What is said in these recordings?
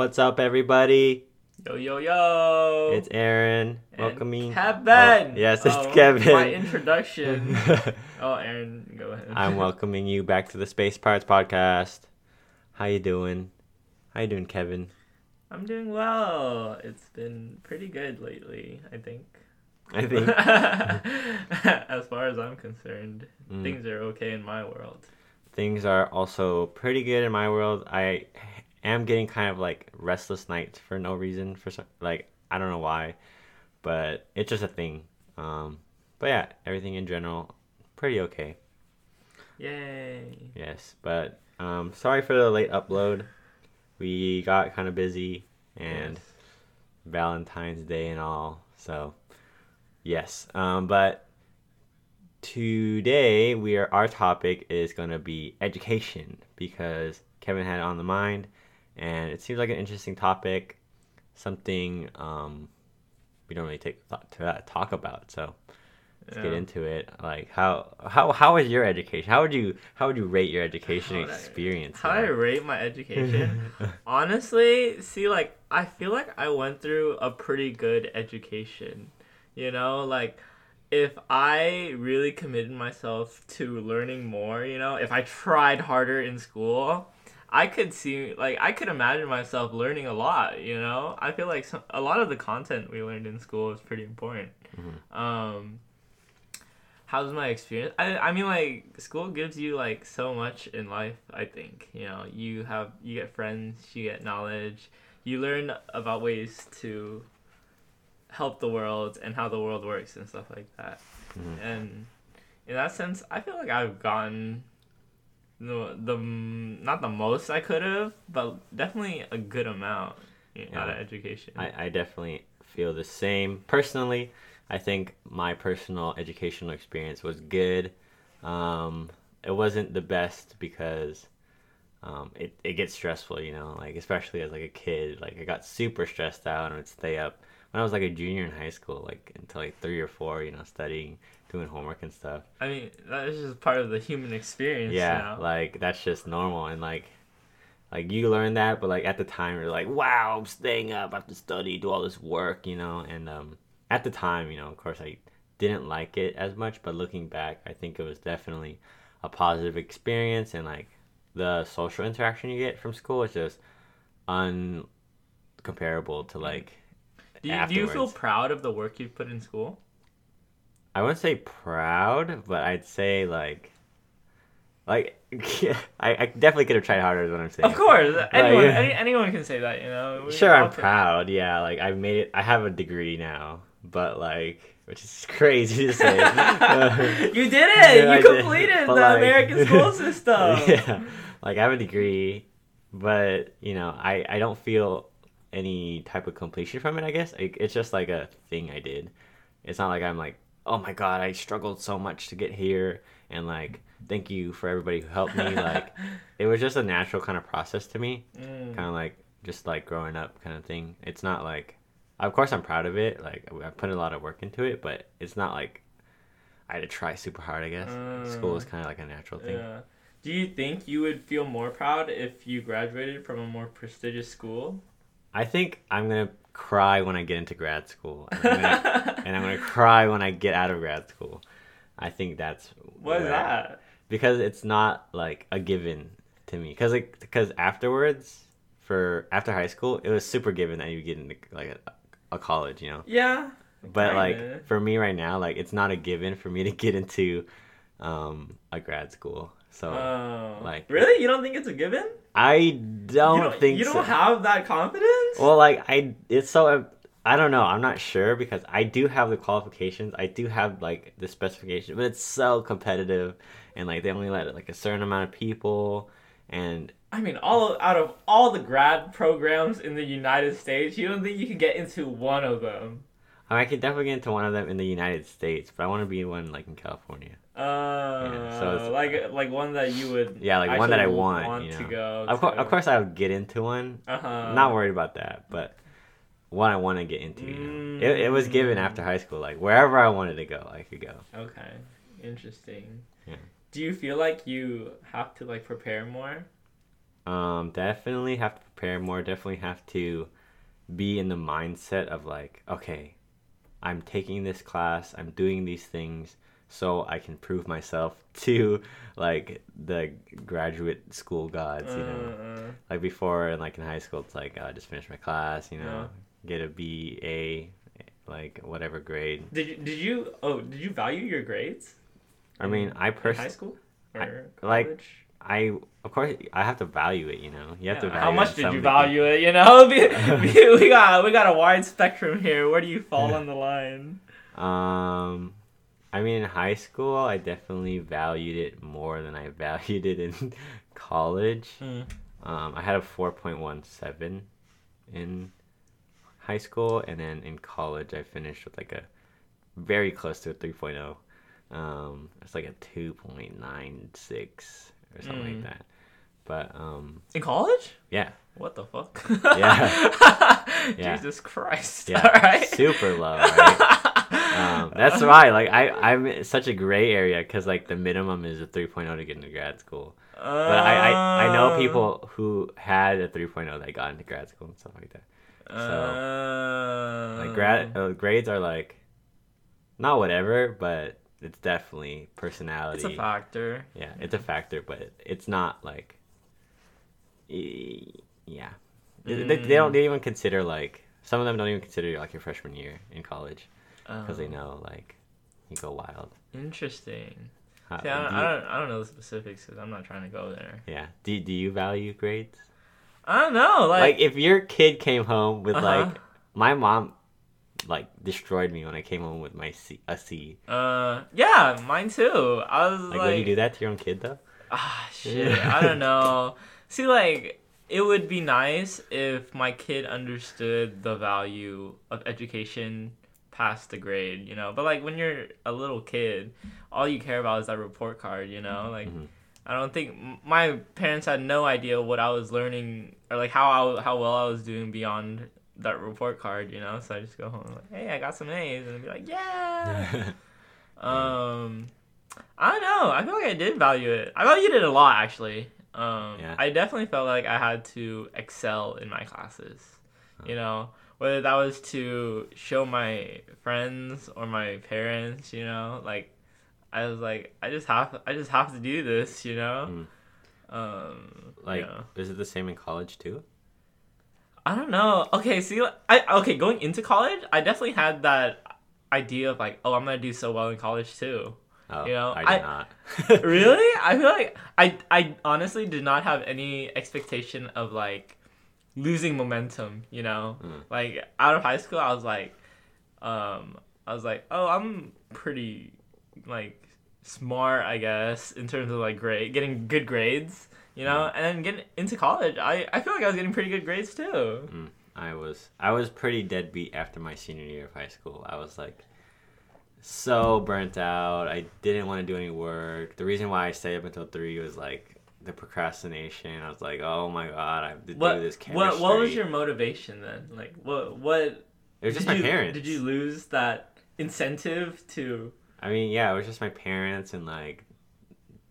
What's up, everybody? Yo yo yo! It's Aaron And welcoming. Kevin. Oh, yes, it's Oh, Kevin. My introduction. oh, Aaron, go ahead. I'm welcoming you back to the Space Pirates podcast. How you doing? How you doing, Kevin? I'm doing well. It's been pretty good lately. I think. I think as far as I'm concerned, Mm. things are okay in my world. things are also pretty good in my world. I am getting kind of like restless nights for no reason. For some, like I don't know why, but it's just a thing. Um, but yeah, everything in general, pretty okay. Yay! Yes, but um, sorry for the late upload. We got kind of busy and Yes. Valentine's Day and all. So, yes. Um, but today we are our topic is going to be education because Kevin had it on the mind, and it seems like an interesting topic, something um, we don't really take thought to that talk about. So let's get into it. Like how how how was your education? How would you how would you rate your education How would I- experience? How I rate my education? Honestly, see, like, I feel like I went through a pretty good education. You know, like, if I really committed myself to learning more, you know, if I tried harder in school, I could see, like, I could imagine myself learning a lot, you know? I feel like some, a lot of the content we learned in school is pretty important. Um, how's my experience I, I mean like school gives you like so much in life i think you know you have you get friends you get knowledge you learn about ways to help the world and how the world works and stuff like that Mhm. and in that sense i feel like i've gotten the, the not the most i could have but definitely a good amount you know, out of education I, I definitely feel the same. Personally, I think my personal educational experience was good. Um, it wasn't the best because um, it, it gets stressful, you know, like especially as like a kid. Like I got super stressed out and would stay up when I was like a junior in high school, like until like three or four, you know, studying, doing homework and stuff. i mean that is just part of the human experience yeah now. like that's just normal and like like you learn that but like at the time you're like wow i'm staying up i have to study do all this work you know and um at the time you know of course i didn't like it as much but looking back i think it was definitely a positive experience and like the social interaction you get from school is just uncomparable to like Do you, do you feel proud of the work you've put in school? I wouldn't say proud, but I'd say like, like I, I definitely could have tried harder. Is what I'm saying. Of course, anyone yeah. any, anyone can say that. You know. We Sure, I'm proud. Yeah, like I made it. I have a degree now, but like, which is crazy to say. you did it. Yeah, you did. completed But, the like- American school system. yeah, like I have a degree, but you know, I I don't feel any type of completion from it. I guess it, it's just like a thing I did. It's not like I'm like, oh my god, I struggled so much to get here, and like, thank you for everybody who helped me. Like, it was just a natural kind of process to me, Mm. kind of like just like growing up kind of thing. It's not like, of course, I'm proud of it. Like, I put a lot of work into it, but it's not like I had to try super hard. I guess school is Mm. kind of like a natural thing. Yeah. Do you think you would feel more proud if you graduated from a more prestigious school? I think I'm gonna cry when I get into grad school, and I'm gonna, and I'm gonna cry when I get out of grad school. I think that's What is that? Because it's not like a given to me. Because like because afterwards, for after high school, it was super given that you get into like a, a college, you know. Yeah. But Kinda. like for me right now, like it's not a given for me to get into um a grad school. So Oh. like- really? You don't think it's a given? I don't, you don't think you don't have that confidence. Well, like I, it's so I don't know. I'm not sure because I do have the qualifications. I do have like the specification, but it's so competitive, and like they only let like a certain amount of people, and I mean, all out of all the grad programs in the United States, you don't think you can get into one of them? I, mean, I could definitely get into one of them in the United States, but I want to be one like in California. Uh, so it's- like like one that you would Yeah, like one that I actually want, you to know. go. Of, course, of course, I would get into one. Uh-huh. not worried about that, but one I want to get into. You know? it, it was given after high school, like wherever I wanted to go, I could go. Okay, interesting. Yeah. Do you feel like you have to like prepare more? Um, definitely have to prepare more. Definitely have to be in the mindset of like, okay, I'm taking this class, I'm doing these things so I can prove myself to like the graduate school gods, you know. Uh, Like before and like in high school it's like I just finish my class, you know, get a B, A, like whatever grade. did you did you oh did you value your grades? I mean, I in high personally school I- or like, college? I of course I have to value it, you know. You have to Yeah, value How much did you value it? You know, we, we got we got a wide spectrum here. Where do you fall on the line? Um, I mean, in high school, I definitely valued it more than I valued it in college. Mm. Um, I had a 4.17 in high school, and then in college, I finished with like a very close to a 3.0. Um, it's like a 2.96 or something Mm. like that. But um, In college? yeah, What the fuck? Yeah. Yeah. Jesus Christ! yeah, All right. super low, right? Um, that's why, like, I I'm in such a gray area because like the minimum is a 3.0 to get into grad school. But I, I I know people who had a 3.0 that got into grad school and stuff like that. So Like grad uh, grades are like not whatever, but it's definitely personality. It's a factor. Yeah, it's a factor, but it's not like yeah. They, they, they don't they even consider like some of them don't even consider like your freshman year in college because they Um, know like you go wild. Interesting. Uh, See, I, don't, do I don't. I don't know the specifics because I'm not trying to go there. yeah. Do do you value grades? I don't know. Like, Like, if your kid came home with Uh-huh. like my mom like destroyed me when I came home with my C, a C. uh, yeah, mine too. I was Like, like, would you do that to your own kid though? ah, shit. I don't know. See, like, it would be nice if my kid understood the value of education past the grade, you know. But like, when you're a little kid, all you care about is that report card, you know. Like, Mhm. I don't think my parents had no idea what I was learning or like how I, how well I was doing beyond that report card, you know. So I just go home and like, hey, I got some A's, and they'd be like, yeah. um, I don't know. I feel like I did value it. I valued it a lot actually. Um, Yeah. I definitely felt like I had to excel in my classes. You know, whether that was to show my friends or my parents, you know, like I was like, I just have, I just have to do this, you know. Mm. Um, like, is it the same in college too? I don't know. Okay, see, I okay going into college, I definitely had that idea of like, oh, I'm gonna do so well in college too. Oh, You know, I I- did not. really? I feel like I I honestly did not have any expectation of like losing momentum, you know? Mm. Like out of high school I was like um I was like, "Oh, I'm pretty like smart, I guess, in terms of like grade, getting good grades." You know, and then getting into college, I, I feel like I was getting pretty good grades too. Mm, I was I was pretty deadbeat after my senior year of high school. I was like so burnt out. I didn't want to do any work. The reason why I stayed up until three was like the procrastination. I was like, oh my god, I have to What do this chemistry. what what was your motivation then? Like what what It was just my you, parents. Did you lose that incentive to I mean, yeah, it was just my parents and like,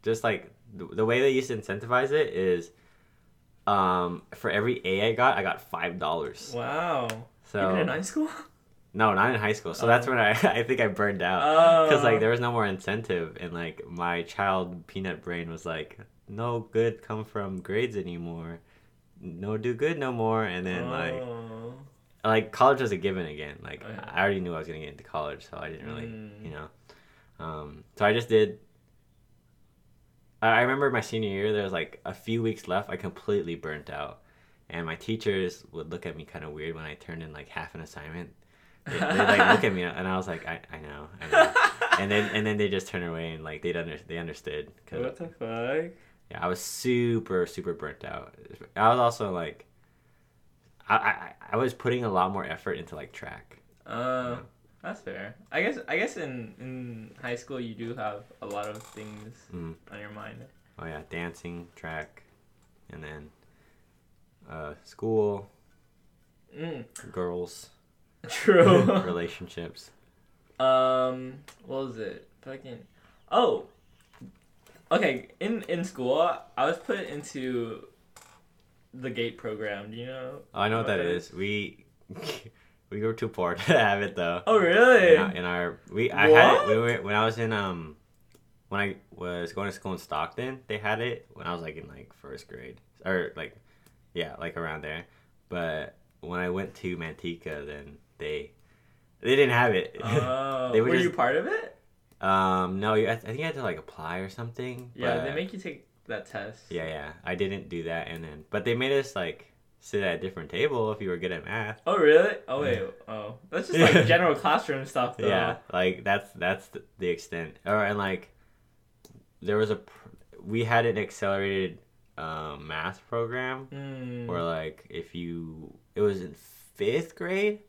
just like the, the way they used to incentivize it is, um, for every A I got, I got five dollars. Wow. So Even in high school? no, not in high school. So that's Oh. when I I think I burned out. Oh. because like there was no more incentive and like my child peanut brain was like no good come from grades anymore no do good no more and then like Oh. like college was a given again like Oh, yeah. i already knew i was gonna get into college so i didn't really Mm. you know um so i just did I remember my senior year there was like a few weeks left i completely burnt out and my teachers would look at me kind of weird when i turned in like half an assignment they, like look at me and i was like i, I know i know and then and then they just turn away and like they under they understood because What the fuck? Yeah I was super super burnt out. I was also like, I I, I was putting a lot more effort into like track. Uh, that's fair. I guess I guess in in high school you do have a lot of things Mm. on your mind. Oh yeah, dancing, track, and then uh, school, Mm, girls, true. relationships. um, what was it? Fucking. Oh. Okay, in in school, I was put into the gate program? Do you know? Oh, I know what that is. We we were too poor to have it though. Oh really? In our, in our we I had it when, we were, when I was in um when I was going to school in Stockton. They had it when I was like in like first grade or like yeah like around there. But when I went to Manteca, then they they didn't have it. Oh, they were, were just, you part of it? Um, no, I, I think I had to like apply or something. Yeah, they make you take that test. Yeah, yeah, I didn't do that, and then but they made us like sit at a different table if you were good at math. Oh really? Oh wait, oh that's just like general classroom stuff though. Yeah, like that's that's the, the extent. Or and like there was a we had an accelerated um, math program mm. where like if you it was in fifth grade,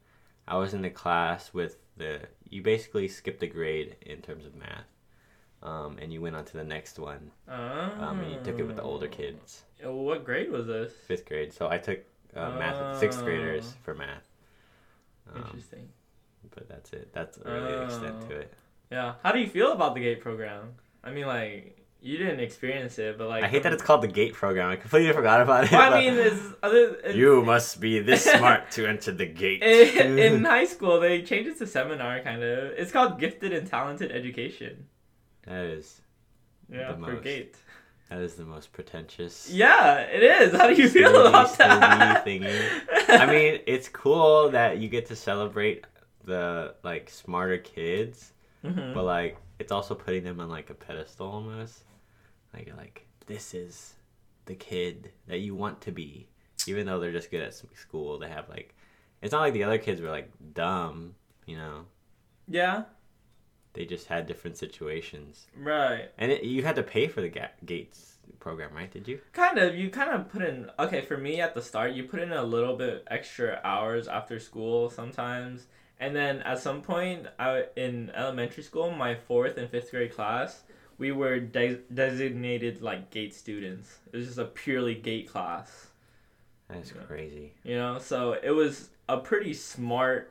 I was in the class with the you basically skipped a grade in terms of math. Um, and you went on to the next one. Oh. Um, and you took it with the older oh. kids. What grade was this? Fifth grade. So I took uh, math with sixth graders oh. for math. Um, Interesting. But that's it. That's really the extent to it. Yeah. How do you feel about the GATE program? I mean, like, you didn't experience it, but like I hate that it's called the Gate program. I completely forgot about it. Well, I mean, it's, other, it's, you must be this smart to enter the gate. In, in high school, they changed it to seminar kind of. It's called Gifted and Talented Education. That is. Yeah, for most, Gate. That is the most pretentious. Yeah, it is. How do you feel about that? Thingy. I mean, it's cool that you get to celebrate the like smarter kids, mm-hmm. but like it's also putting them on like a pedestal almost. Like you're like, this is the kid that you want to be, even though they're just good at school. They have like, it's not like the other kids were like dumb, you know. Yeah. They just had different situations. Right. And it, you had to pay for the ga- Gates program, right? Did you? Kind of. You kind of put in. Okay, for me at the start, you put in a little bit extra hours after school sometimes. And then at some point, I in elementary school, my fourth and fifth grade class, we were de- designated like gate students. It was just a purely gate class. That's crazy. You know, so it was a pretty smart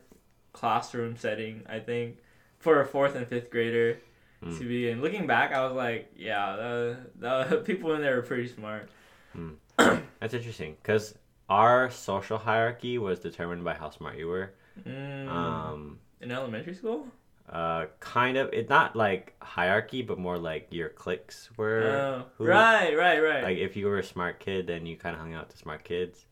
classroom setting, I think, for a fourth and fifth grader mm. to be in. Looking back, I was like, yeah, the, the people in there were pretty smart. Mm. That's interesting because our social hierarchy was determined by how smart you were. Mm. Um, in elementary school uh, kind of it's not like hierarchy but more like your cliques were oh, right right right. like if you were a smart kid then you kind of hung out with the smart kids.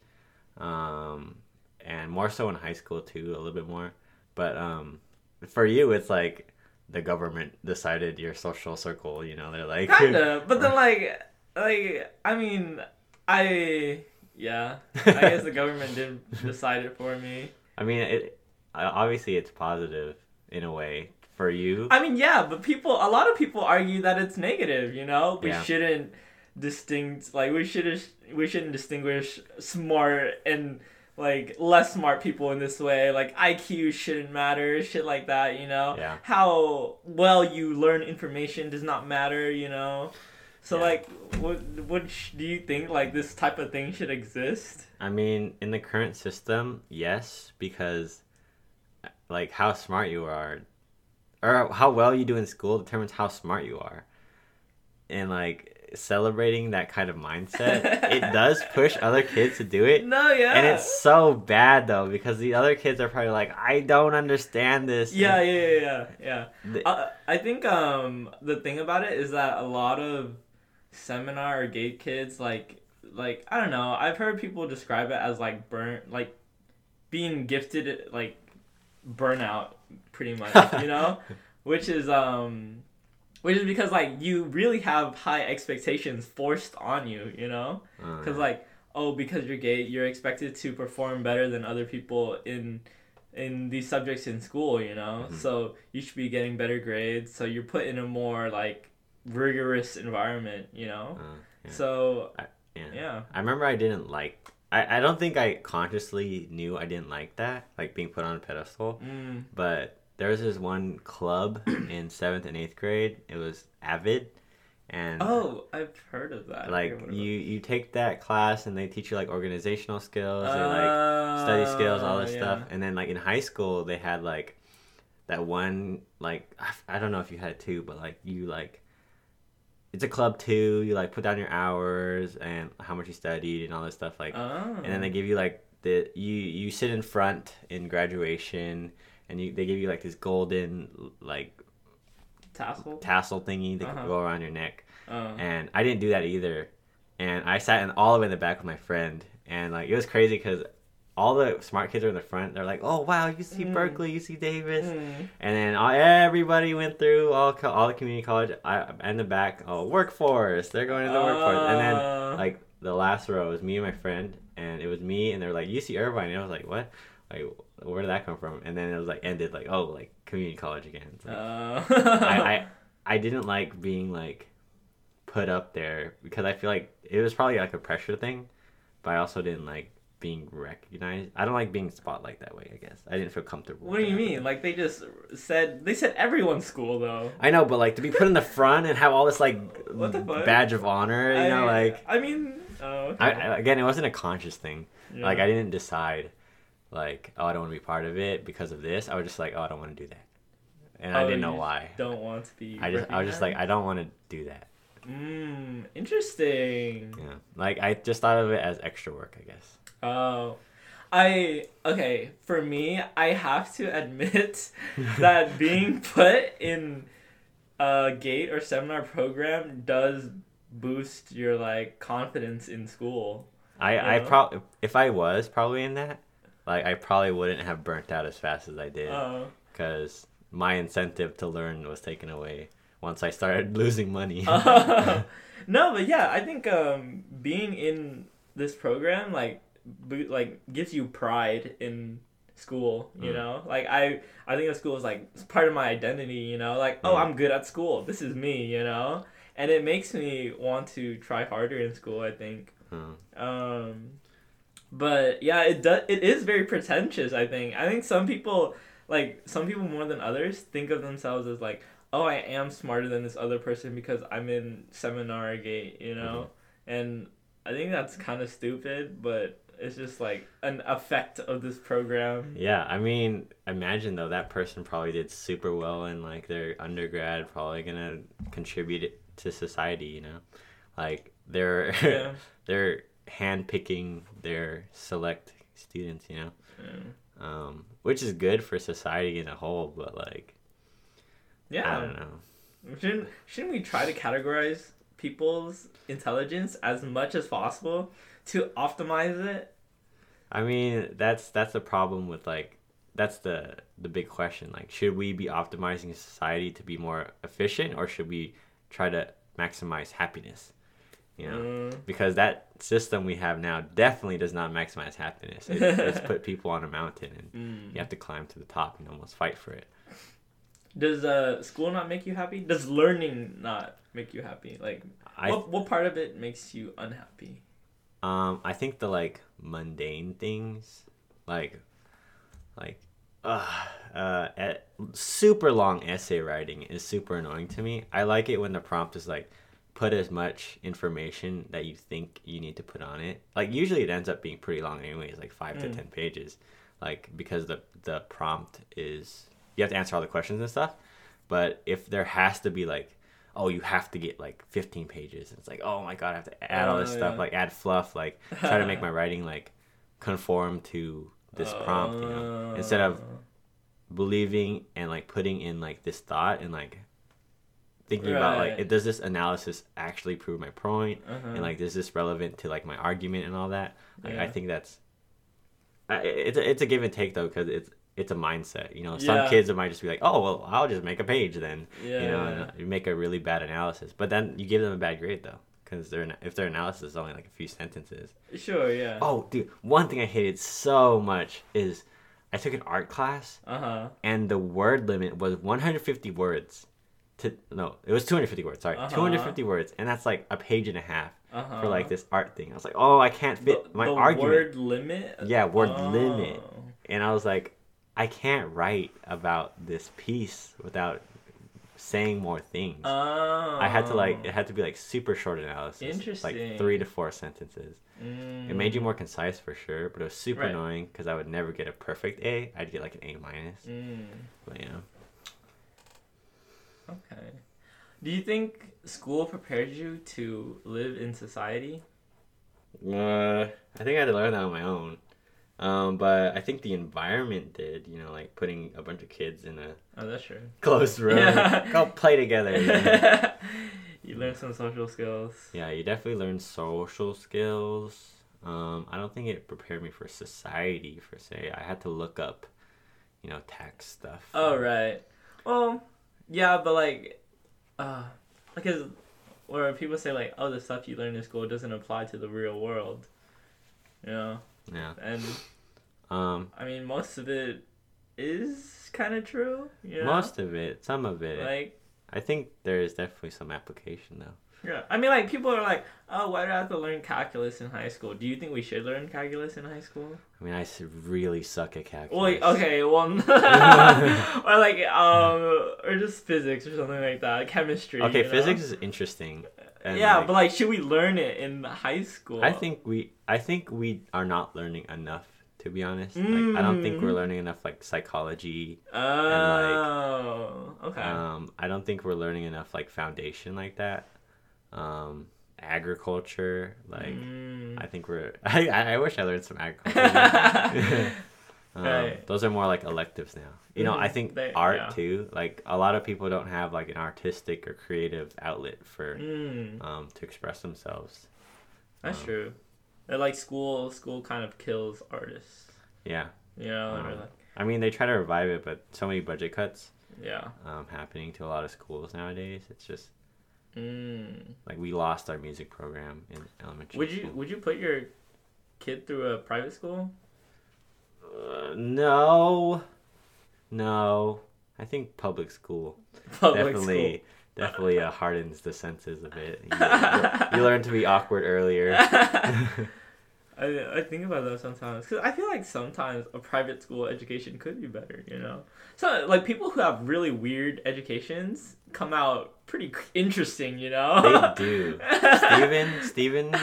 Um and more so in high school too a little bit more. But um for you it's like the government decided your social circle you know they're like kind of but then like like i mean i yeah i guess the government did decide it for me. I mean it obviously it's positive in a way for you. I mean, yeah, but people, a lot of people argue that it's negative. You know, we yeah. shouldn't distinct like we should we shouldn't distinguish smart and like less smart people in this way. Like IQ shouldn't matter, shit like that. You know, yeah. how well you learn information does not matter. You know. So yeah. like, what what sh- do you think? Like this type of thing should exist? I mean, in the current system, yes, because like how smart you are or how well you do in school determines how smart you are. And like celebrating that kind of mindset it does push other kids to do it. No yeah. And it's so bad though because the other kids are probably like i don't understand this. Yeah yeah yeah yeah, yeah. The, uh, i think um the thing about it is that a lot of seminar or gate kids like like i don't know. I've heard people describe it as like burn like being gifted like burnout pretty much you know? Which is um which is because like you really have high expectations forced on you you know? Because uh, like oh because you're gay you're expected to perform better than other people in in these subjects in school you know? Mm-hmm. so you should be getting better grades. So you're put in a more like rigorous environment you know? Uh, yeah. so I, yeah. yeah. I remember i didn't like I, I don't think I consciously knew I didn't like that, like being put on a pedestal. Mm. But there was this one club in seventh and eighth grade. It was Avid, and oh, I've heard of that. Like you, you take that class and they teach you like organizational skills uh, and like study skills, all this yeah. stuff. And then like in high school, they had like that one like I don't know if you had it too, but like you like it's a club too. You like put down your hours and how much you studied and all this stuff. Like, Oh. and then they give you like the you you sit in front in graduation, and you they give you like this golden like tassel. tassel thingy that Uh-huh. can go around your neck. Oh. And I didn't do that either. And I sat in all the way in the back with my friend, and like it was crazy because all the smart kids are in the front. They're like, "Oh wow, you see Mm. Berkeley, UC Davis," Mm. and then all, everybody went through all co- all the community college. I in the back, oh workforce, they're going to the workforce, and then Uh, like the last row was me and my friend, and it was me, and they were like UC Irvine, and I was like, what? Like where did that come from? And then it was like ended like oh like community college again. Like, uh, I, I I didn't like being like put up there because I feel like it was probably like a pressure thing, but I also didn't like being recognized. I don't like being spotlight that way. I guess I didn't feel comfortable. what do you that. mean? Like they just said they said everyone's school though. I know, but like to be put in the front and have all this like badge of honor, you know, like I mean, oh, okay. I, I, again, it wasn't a conscious thing. Yeah. Like I didn't decide, like oh I don't want to be part of it because of this. I was just like oh I don't want to do that, and I Oh, didn't you know why. Don't want to be. I just I was just like? I don't want to do that. Mm, interesting. Yeah, like I just thought of it as extra work, I guess. Oh, I okay. For me, I have to admit that being put in a gate or seminar program does boost your like confidence in school. I I know? probably if I was probably in that, like I probably wouldn't have burnt out as fast as I did Oh. because my incentive to learn was taken away once I started losing money. no, but yeah, I think um, being in this program like bo- like gives you pride in school. You Mm. know, like I I think the school is like it's part of my identity. You know, like oh Mm. I'm good at school. This is me. You know, and it makes me want to try harder in school. I think. Hmm. Um, but yeah, it does. It is very pretentious. I think. I think some people, like some people more than others, think of themselves as like, oh, I am smarter than this other person because I'm in seminar gate, you know. And I think that's kind of stupid, but it's just like an effect of this program. Yeah, I mean, imagine though that person probably did super well in like their undergrad, probably gonna contribute it to society. You know, like they're Yeah. they're handpicking their select students. You know, Yeah. um, which is good for society in a whole. But like, I Yeah. don't know. Shouldn't shouldn't we try to categorize people's intelligence as much as possible to optimize it? I mean, that's that's the problem with like that's the the big question. Like, should we be optimizing society to be more efficient, or should we try to maximize happiness? You know, Mm. because that system we have now definitely does not maximize happiness. It, it's put people on a mountain, and Mm. you have to climb to the top and almost fight for it. Does uh, school not make you happy? Does learning not make you happy? Like, I what, what part of it makes you unhappy? Um, I think the like mundane things, like, like, uh, uh, e- super long essay writing is super annoying to me. I like it when the prompt is like, put as much information that you think you need to put on it. Like usually it ends up being pretty long anyways, like five to Mm. ten pages, like because the the prompt is you have to answer all the questions and stuff. But if there has to be like oh, you have to get like 15 pages. It's like, oh my god, I have to add all this Oh, stuff, yeah. like add fluff, like try to make my writing like conform to this prompt, you know, instead of believing and like putting in like this thought and like thinking about like, it, does this analysis actually prove my point, Uh-huh. and like, is this relevant to like my argument and all that? Like, I think that's, I- it's a, it's a give and take though, because it's it's a mindset. You know, some Yeah. kids might just be like, oh well, I'll just make a page then yeah, you know, you make a really bad analysis. But then you give them a bad grade though, because their if their analysis is only like a few sentences. sure, yeah. Oh, dude, one thing I hated so much is I took an art class Uh huh. and the word limit was 150 words. To no, it was 250 words. Sorry, Uh-huh. 250 words, and that's like a page and a half Uh huh. for like this art thing. I was like, oh, I can't fit my argument. word limit. Yeah, word Oh. limit. And I was like, I can't write about this piece without saying more things. Oh. I had to like it had to be like super short analysis, Interesting. like three to four sentences. Mm. It made you more concise for sure, but it was super Right. annoying because I would never get a perfect A. I'd get like an A minus. Mm. But yeah, Okay. Do you think school prepares you to live in society? Uh, I think I had to learn that on my own. Um, but I think the environment did, you know, like putting a bunch of kids in a Oh, that's true. closed room, Yeah. go play together. you know? you learn some social skills. yeah, you definitely learn social skills. Um, I don't think it prepared me for society per se. I had to look up, you know, tax stuff. Oh right. Well, yeah, but like, uh, because where people say like, oh, the stuff you learn in school doesn't apply to the real world. You know, Yeah. and Um, I mean, most of it is kind of true. You know? most of it, some of it. like. I think there is definitely some application though. Yeah, I mean, like people are like, "Oh, why do I have to learn calculus in high school?" Do you think we should learn calculus in high school? I mean, I really suck at calculus. Well, like, okay, well, or like, um, or just physics or something like that, chemistry. Okay, you know? physics is interesting. And, yeah, like, but like, should we learn it in high school? I think we I think we are not learning enough to be honest. Like I don't think we're Mm. learning enough like psychology. Oh, okay. Um I don't think we're learning enough like foundation like that. Um agriculture like Mm. I think we're I I wish I learned some agriculture. um, Right. Those are more like electives now. You know, I Mhm, think they- art yeah. too. Like a lot of people don't have like an artistic or creative outlet for Mm, um to express themselves. that's um, true. They're like school. School kind of kills artists. Yeah. You know, Um, like, I mean, they try to revive it, but so many budget cuts yeah. um, happening to a lot of schools nowadays. It's just Mm. like we lost our music program in elementary Would you school. would you put your kid through a private school? Uh, no, no. I think public school Public definitely definitely uh, hardens the senses a bit. You, you learn to be awkward earlier. I, I think about that sometimes because I feel like sometimes a private school education could be better, you know. So like people who have really weird educations come out pretty interesting, you know. they do. Steven, Steven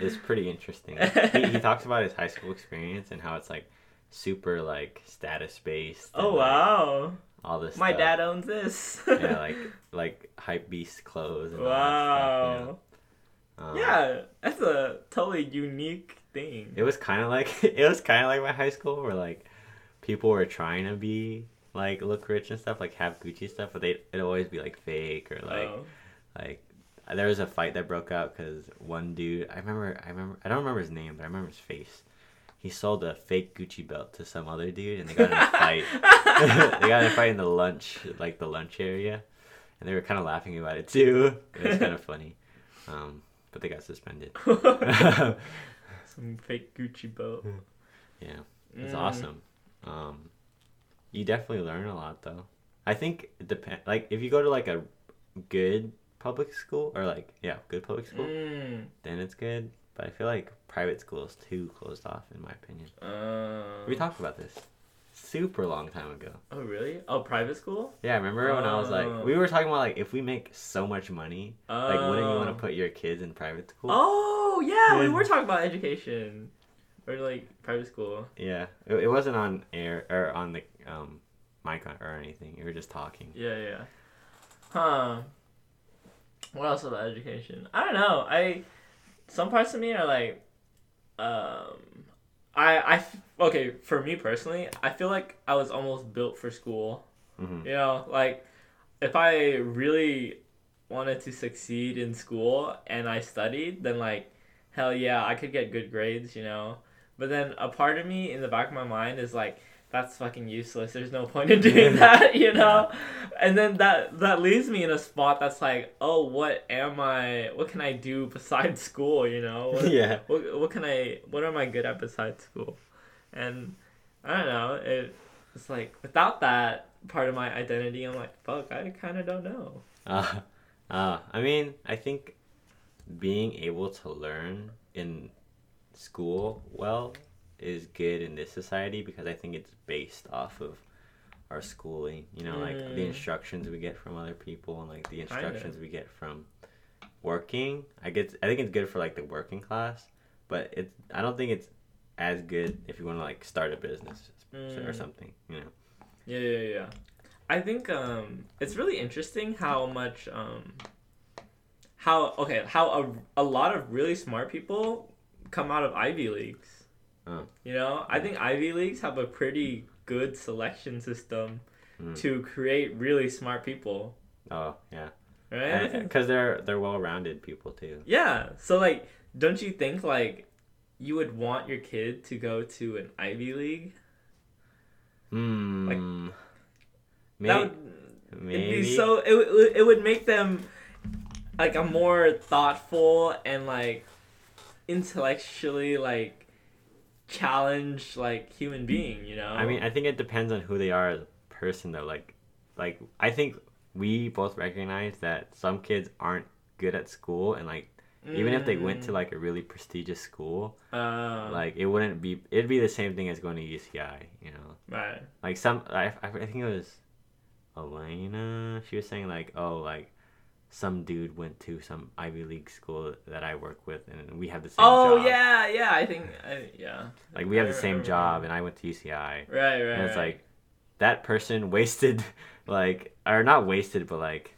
is pretty interesting. He, he talks about his high school experience and how it's like super like status based. Oh and, like, wow! all this. My stuff. dad owns this. yeah, like like hype beast clothes. And all that wow. stuff, you know? Um, Yeah, that's a totally unique thing. It was kind of like it was kind of like my high school where like people were trying to be like look rich and stuff, like have Gucci stuff, but they it'd always be like fake or like Oh. like there was a fight that broke out because one dude I remember I remember I don't remember his name but I remember his face. He sold a fake Gucci belt to some other dude and they got in a fight. they got in a fight in the lunch like the lunch area, and they were kind of laughing about it too. It was kind of funny, um, but they got suspended. Some fake Gucci belt. yeah. It's Mm. awesome. Um, you definitely learn a lot though. I think it depend. Like if you go to like a good public school or like yeah, good public school, Mm. then it's good. But I feel like private school is too closed off in my opinion. Um, We talked about this super long time ago. Oh really? Oh, private school? Yeah, remember when I was Oh. like, we were talking about like if we make so much money, like wouldn't you want to Oh. put your kids in private school? Oh yeah, we were talking about education, or like private school. Yeah, it, it wasn't on air or on the um mic or anything. We were just talking. Yeah, yeah. Huh. What else about education? I don't know. I some parts of me are like, um, I I okay for me personally, I feel like I was almost built for school. hmm You know, like if I really wanted to succeed in school and I studied, then like hell yeah, I could get good grades, you know. But then a part of me in the back of my mind is like that's fucking useless. There's no point in doing that, you know? And then that that leaves me in a spot that's like, "Oh, what am I what can I do besides school, you know? What, yeah. what, what can I what am I good at besides school? And I don't know, it it's like without that part of my identity, I'm like, fuck, I kind of don't know. Uh, uh, I mean, I think being able to learn in school well is good in this society because I think it's based off of our schooling. You know, like the Mm. instructions we get from other people and like the instructions we get from working. I get. I think it's good for like the working class, but it's. I don't think it's as good if you want to like start a business or Mm. something. You know. Yeah, yeah, yeah. I think um, it's really interesting how much um, how okay how a, a lot of really smart people come out of Ivy leagues. Oh. You know, I think Ivy leagues have a pretty good selection system Mm. to create really smart people, Oh yeah, right? Because they're they're well-rounded people too. yeah. So like, don't you think like you would want your kid to go to an Ivy league? Hmm. Like, maybe. Would, maybe. It'd be so it, it would make them like a more thoughtful and like intellectually like challenged like human being, you know? I mean, I think it depends on who they are as a person, though. Like, like I think we both recognize that some kids aren't good at school, and like even if they went to like a really prestigious school, uh, like it wouldn't be. It'd be the same thing as going to UCI. You know, right. like some. I I, I think it was Elena. She was saying like, oh, like some dude went to some Ivy League school that I work with, and we have the same Oh job. yeah, yeah. I think I, yeah. Like we have I the same remember. job, and I went to UCI. Right, right. and it's right. like that person wasted like or not wasted but like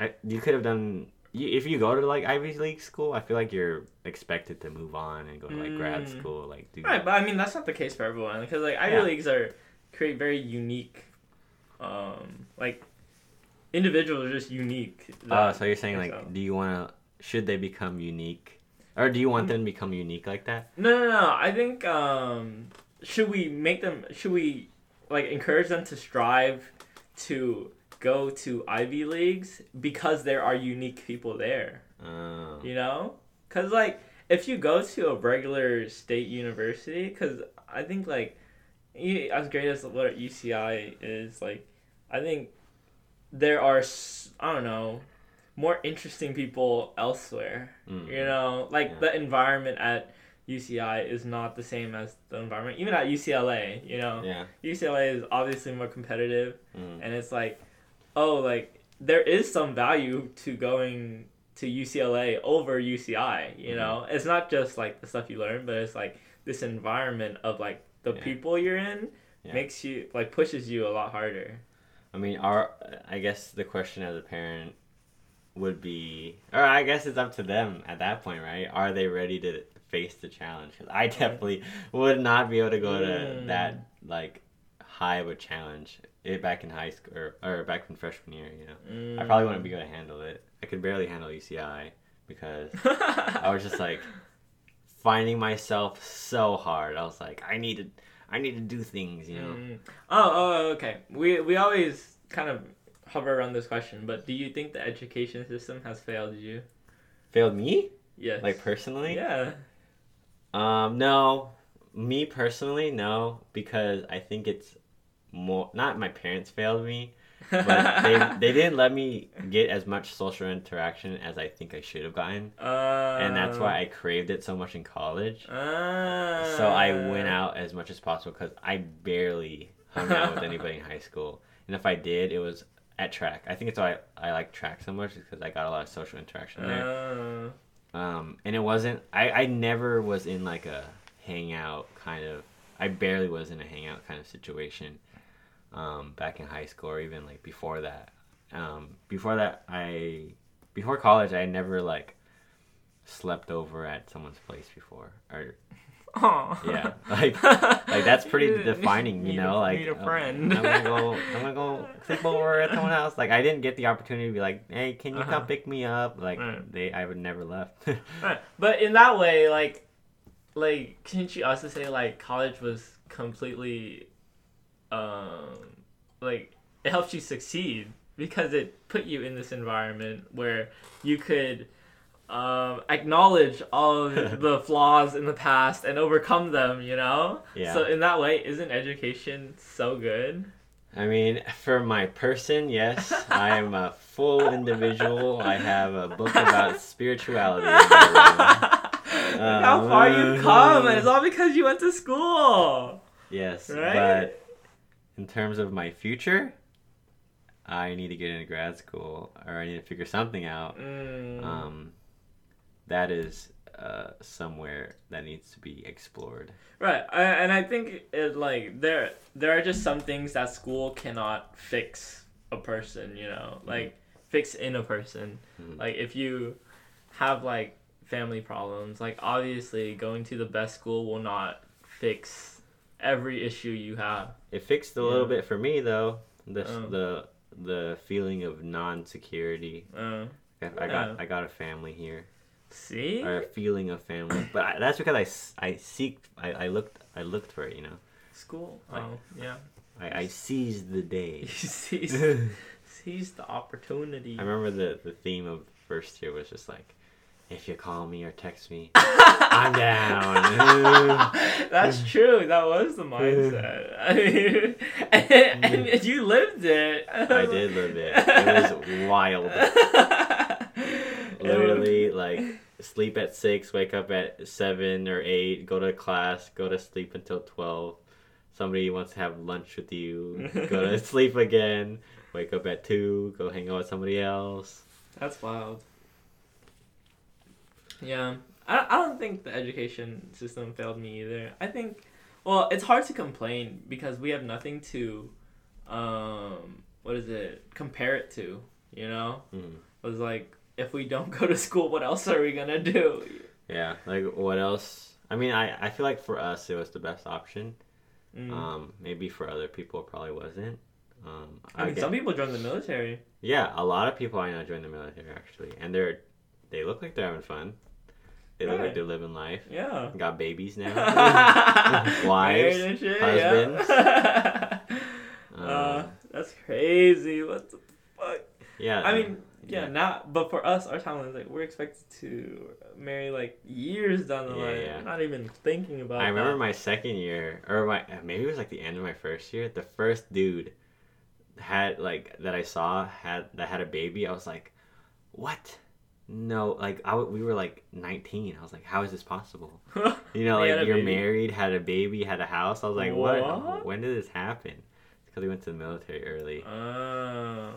I, you could have done you, if you go to like ivy league school i feel like you're expected to move on and go to like grad Mm. school like do Right, but I mean that's not the case for everyone because like Ivy Yeah. leagues are create very unique, um, like individuals are just unique. oh so you're saying like so. do you want to should they become unique or do you want them to become unique like that No, no, no. I think um, should we make them? Should we like encourage them to strive to go to Ivy leagues because there are unique people there? oh You know, because like if you go to a regular state university, because I think like as great as what UCI is, like I think there are I don't know more interesting people elsewhere. Mm. You know, like Yeah. the environment at UCI is not the same as the environment even at UCLA. You know, yeah UCLA is obviously more competitive, mm. and it's like, oh, like there is some value to going to UCLA over UCI. You Mhm. know, it's not just like the stuff you learn, but it's like this environment of like the Yeah. people you're in Yeah. makes you like pushes you a lot harder. I mean our i guess the question as a parent would be or i guess it's up to them at that point right? Are they ready to face the challenge? 'Cause i definitely would not be able to go to Mm. that like high of a challenge it back in high school or, or back in freshman year you know? I probably wouldn't be able to handle it. I could barely handle uci because i was just like finding myself so hard. I was like i need to i need to do things you know Mm. Oh, oh, okay. We we always kind of hover around this question, but do you think the education system has failed you? failed me Yes. like personally Yeah. Um, no, me personally, no, because I think it's more not my parents failed me, but they they didn't let me get as much social interaction as I think I should have gotten, Uh, and that's why I craved it so much in college. Uh, So I went out as much as possible because I barely hung out with anybody in high school, and if I did, it was at track. I think it's why I, I like track so much because I got a lot of social interaction there. Uh, Um, and it wasn't. I I never was in like a hangout kind of. I barely was in a hangout kind of situation. Um, back in high school or even like before that. Um, before that, I before college, I never like slept over at someone's place before. Or aw. Yeah, like- like that's pretty defining, you know. a- like need a uh, friend. I'm gonna go. I'm gonna go sleep over at someone else. Like I didn't get the opportunity to be like, hey, can you Uh-huh. come pick me up? Like Right. they, I would never left. Right. But in that way, like, like, can't you also say like college was completely, um, like it helped you succeed because it put you in this environment where you could. Um, acknowledge all of the flaws in the past and overcome them, you know? Yeah. So, in that way, isn't education so good? I mean, for my person, yes, I am a full individual. I have a book about spirituality. in my room. Look how far you've come, and it's all because you went to school. Yes, Right? but in terms of my future, I need to get into grad school, or I need to figure something out. Mm. Um, that is uh, somewhere that needs to be explored. Right, I, and I think it like there there are just some things that school cannot fix a person. You know, like fix in a person. Mhm. Like if you have like family problems, like obviously going to the best school will not fix every issue you have. It fixed a little bit for me though. The Oh. the the feeling of non-security. Uh, I, I Yeah. got I got a family here, see, or a feeling of family. But I, that's because I, I seeked I, I looked I looked for it. You know, school. Like- Oh yeah, I, I seized the day. seize I seize the opportunity. I remember the the theme of first year was just like, if you call me or text me, I'm down. That's true. That was the mindset. I mean, and, and you lived it. I did live it. It was wild. Literally, like sleep at six, wake up at seven or eight, go to class, go to sleep until twelve. Somebody wants to have lunch with you, go to sleep again, wake up at two, go hang out with somebody else. That's wild. Yeah, I, I don't think the education system failed me either. I think, well, it's hard to complain because we have nothing to, um, what is it, compare it to, you know? Mhm. It was like, if we don't go to school, what else are we gonna do? Yeah, like what else? I mean, I, I feel like for us it was the best option. Mm. Um, maybe for other people it probably wasn't. Um, I mean, get- some people join the military. Yeah, a lot of people I know join the military actually, and they're they look like they're having fun. They look Right. like they're living life. Yeah. Got babies now. Wives, shit, husbands. Yeah. uh, Um, that's crazy. What the fuck? yeah. I mean, yeah, yeah. not. But for us, our timeline is like we're expected to marry like years down the Yeah, line. yeah. Not even thinking about. It. I remember that. my second year, or my maybe it was like the end of my first year. The first dude had like that I saw had that had a baby. I was like, what? No, like I w- we were like 19. I was like, how is this possible? You know, like you're baby? married, had a baby, had a house. I was like, what? What? When did this happen? Because we went to the military early. Oh,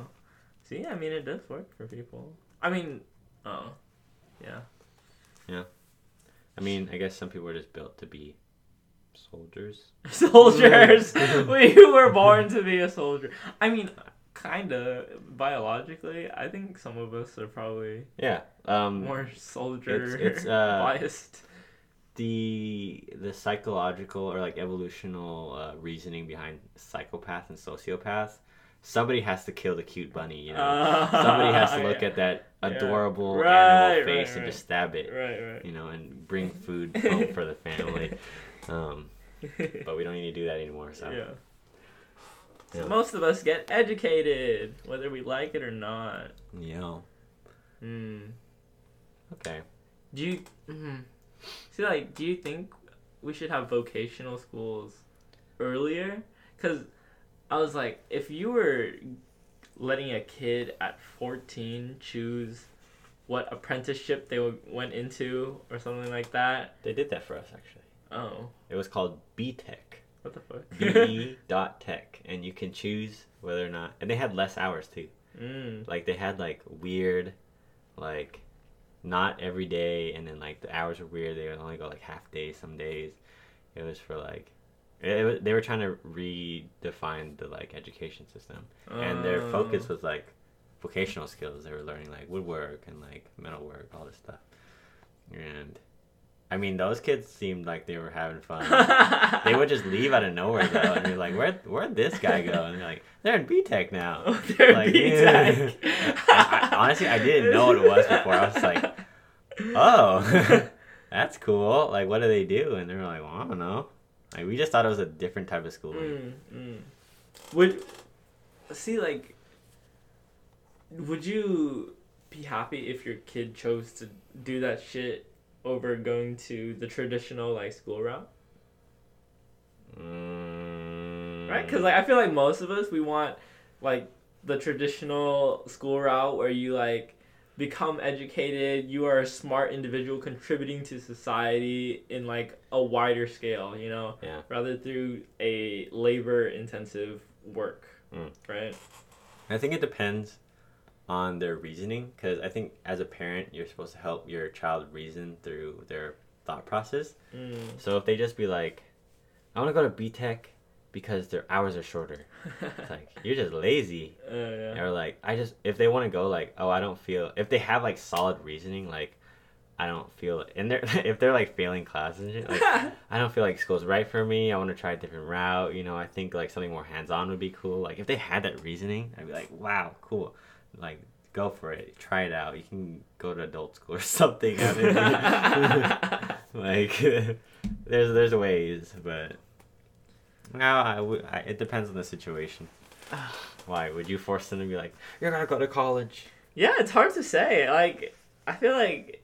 see, I mean, it does work for people. I mean, oh, yeah, yeah. I mean, I guess some people are just built to be soldiers. Soldiers, we were born to be a soldier. I mean, kinda biologically. I think some of us are probably Yeah. Um, more soldier it's, uh, biased. the the psychological or like evolutional uh, reasoning behind psychopath and sociopath. Somebody has to kill the cute bunny, you know. Somebody has to look Yeah. at that Yeah. adorable Right, animal face right, and just stab it, Right, right. you know, and bring food home for the family. Um, but we don't need to do that anymore. So yeah. Yeah. So most of us get educated, whether we like it or not. yeah. Hmm. Okay. Do you mm, see? Like, do you think we should have vocational schools earlier? Because I was like, if you were letting a kid at fourteen choose what apprenticeship they went into or something like that, They did that for us actually. oh, It was called B Tech. What the fuck? B dot tech, and you can choose whether or not. And they had less hours too. mm. like they had like weird like not every day and then like the hours were weird they would only go like half days some days it was for like it, was, they were trying to redefine the like education system and their focus Oh. was like vocational skills they were learning like woodwork and like metalwork all this stuff and i mean those kids seemed like they were having fun they would just leave out of nowhere though and you're like where where'd this guy go and they're like they're in b-tech now Oh, they're Like, B-Tech. I- I- honestly, I didn't know what it was before. I was like, oh, that's cool. Like, what do they do? And they're like, well, I don't know. Like, we just thought it was a different type of school. Mm, mm. Would see like would you be happy if your kid chose to do that shit over going to the traditional like school route? Mm, Right? Cuz like I feel like most of us we want like the traditional school route where you like become educated, you are a smart individual contributing to society in like a wider scale, you know? Yeah. Rather through a labor intensive work. Mm. Right? I think it depends on their reasoning because I think as a parent you're supposed to help your child reason through their thought process. Mm. So if they just be like, I want to go to B Tech because their hours are shorter. It's like you're just lazy. Uh, yeah. Or like I just if they want to go like oh I don't feel if they have like solid reasoning like I don't feel and they're if they're like failing classes shit, like I don't feel like school's right for me. I want to try a different route. You know I think like something more hands on would be cool. Like if they had that reasoning I'd be like wow cool like go for it try it out. You can go to adult school or something. I mean, like there's there's ways but no I, w- I it depends on the situation. Why would you force them to be like you're gonna go to college? yeah, it's hard to say. Like, I feel like,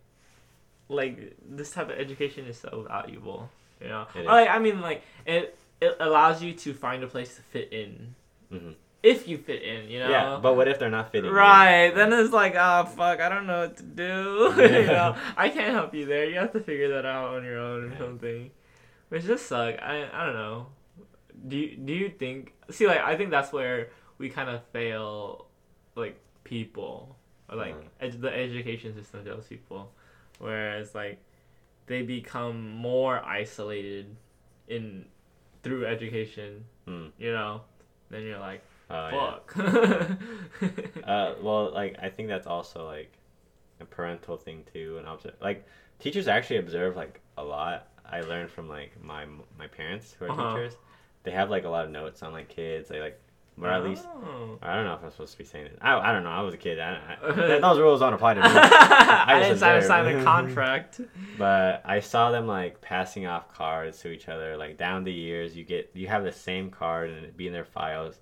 like this type of education is so valuable. You know, like I mean, like it it allows you to find a place to fit in hmm if you fit in. You know. Yeah, but what if they're not fitting? in? Right, then it's like, oh fuck, I don't know what to do. you know, I can't help you there. You have to figure that out on your own or Yeah. something, which just suck. I I don't know. Do you, do you think? See, like I think that's where we kind of fail, like people or like ed- the education system fails people, whereas like they become more isolated in through education. Hmm. You know, then you're like, Oh, yeah. fuck. Uh, well, like I think that's also like a parental thing too, and observe like teachers actually observe like a lot. I learned from like my my parents who are Uh-huh. teachers. They have like a lot of notes on like kids. They like, or at least Oh. I don't know if I'm supposed to be saying it. I, I don't know. I was a kid. I, I, those rules don't apply to me. I, just didn't sign, sign a contract. But I saw them like passing off cards to each other. Like down the years, you get you have the same card and it'd be in their files,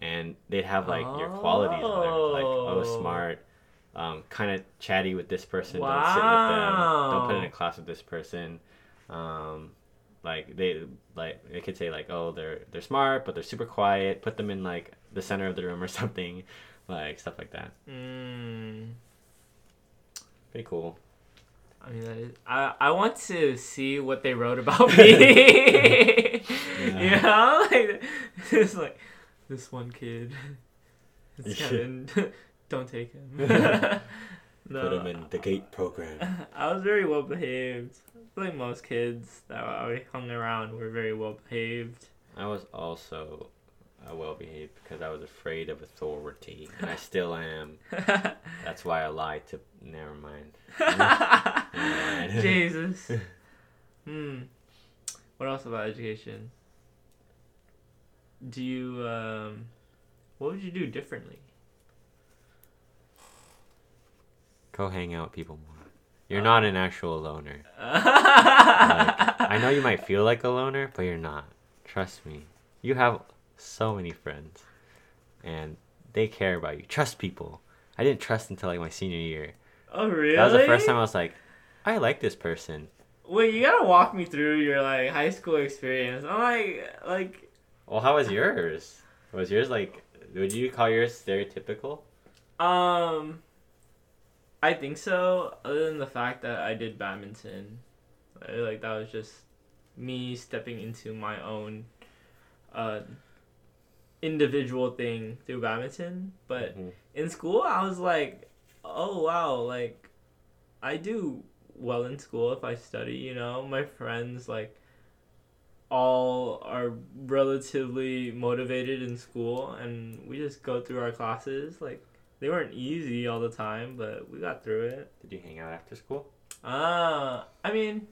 and they'd have like your qualities on there, like oh Oh. smart, um, kind of chatty with this person. Don't sit with them. Don't put in a class with this person. Um, like they like they could say like oh they're they're smart but they're super quiet. Put them in like the center of the room or something, like stuff like that. Mm, Pretty cool. I mean, that is, I I want to see what they wrote about me. You know, like it's like this one kid. It's. Kevin. Don't take him. no, Put him in the gate program. I was very well behaved. Like most kids that I hung around were very well behaved. I was also uh, well behaved because I was afraid of authority, and I still am. That's why I lied to. Never mind. mind. Jesus. Hmm. What else about education? Do you um what would you do differently? Go hang out with people more. You're not an actual loner. I know you might feel like a loner, but you're not. Trust me. You have so many friends, and they care about you. Trust people. I didn't trust until like my senior year. Oh really? That was the first time I was like, I like this person. Wait, you gotta walk me through your like high school experience. I'm like like Well, how was yours? Was yours like? Would you call yours stereotypical? um I think so, other than the fact that I did badminton. Like that was just me stepping into my own uh individual thing through badminton. But Mhm. in school I was like, oh wow, like I do well in school if I study, you know. My friends like all are relatively motivated in school and we just go through our classes like they weren't easy all the time, but we got through it. Did you hang out after school? Uh, I mean,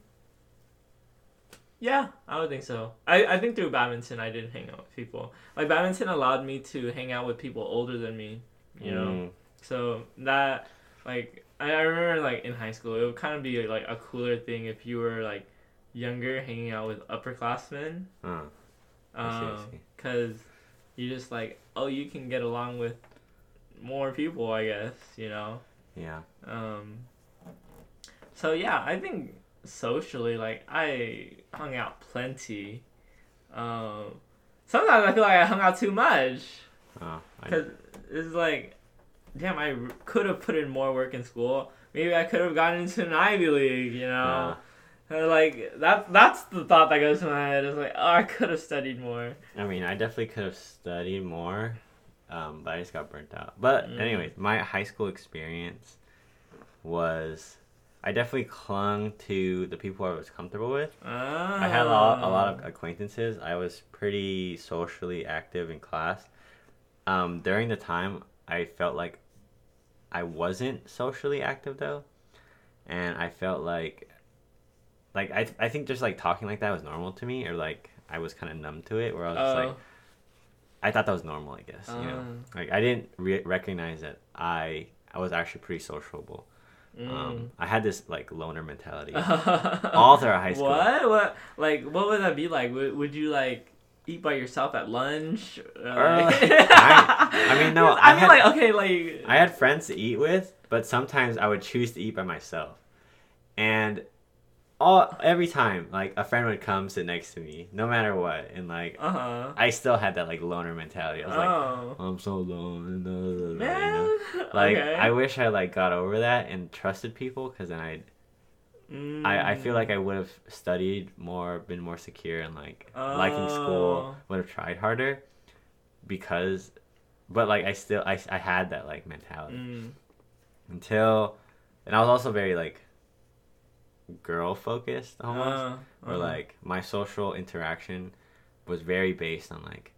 yeah, I would think so. I, I think through badminton, I didn't hang out with people. Like, badminton allowed me to hang out with people older than me, you know? Mm, So that, like, I, I remember, like, in high school, it would kind of be, like, a cooler thing if you were, like, younger hanging out with upperclassmen. huh. I see, Because you just, like, oh, you can get along with more people, I guess, you know? Yeah. Um, so yeah, I think socially, like I hung out plenty. Um, sometimes I feel like I hung out too much Oh, I, because it's like, damn, I could have put in more work in school. Maybe I could have gotten into an Ivy League, you know. Like that that's the thought that goes to my head. It's like, oh, I could have studied more. I mean, I definitely could have studied more, um, but I just got burnt out. But Mm. anyways, my high school experience was I definitely clung to the people I was comfortable with. I had a lot, a lot of acquaintances. I was pretty socially active in class. Um, during the time, I felt like I wasn't socially active though, and I felt like, like I, I think just like talking like that was normal to me, or like I was kind of numb to it, where I was just Oh. like, I thought that was normal, I guess. You know, Ah. like I didn't re- recognize that I I was actually pretty sociable. Mm. Um, I had this like loner mentality all throughout high school. What? What? Like, what would that be like? Would, would you like eat by yourself at lunch? Uh, I- I mean, no, I, I mean, had- like, okay, like. I had friends to eat with, but sometimes I would choose to eat by myself. And all every time, like a friend would come sit next to me, no matter what, and like Uh huh. I still had that like loner mentality. I was like, Oh. I'm so alone. blah, you know? Like okay. I wish I like got over that and trusted people, because then I I I feel like I would have studied more, been more secure, and like liking school Oh. would have tried harder, because, but like I still I I had that like mentality Mm. until and I was also very like girl focused almost Uh, or uh. like my social interaction was very based on like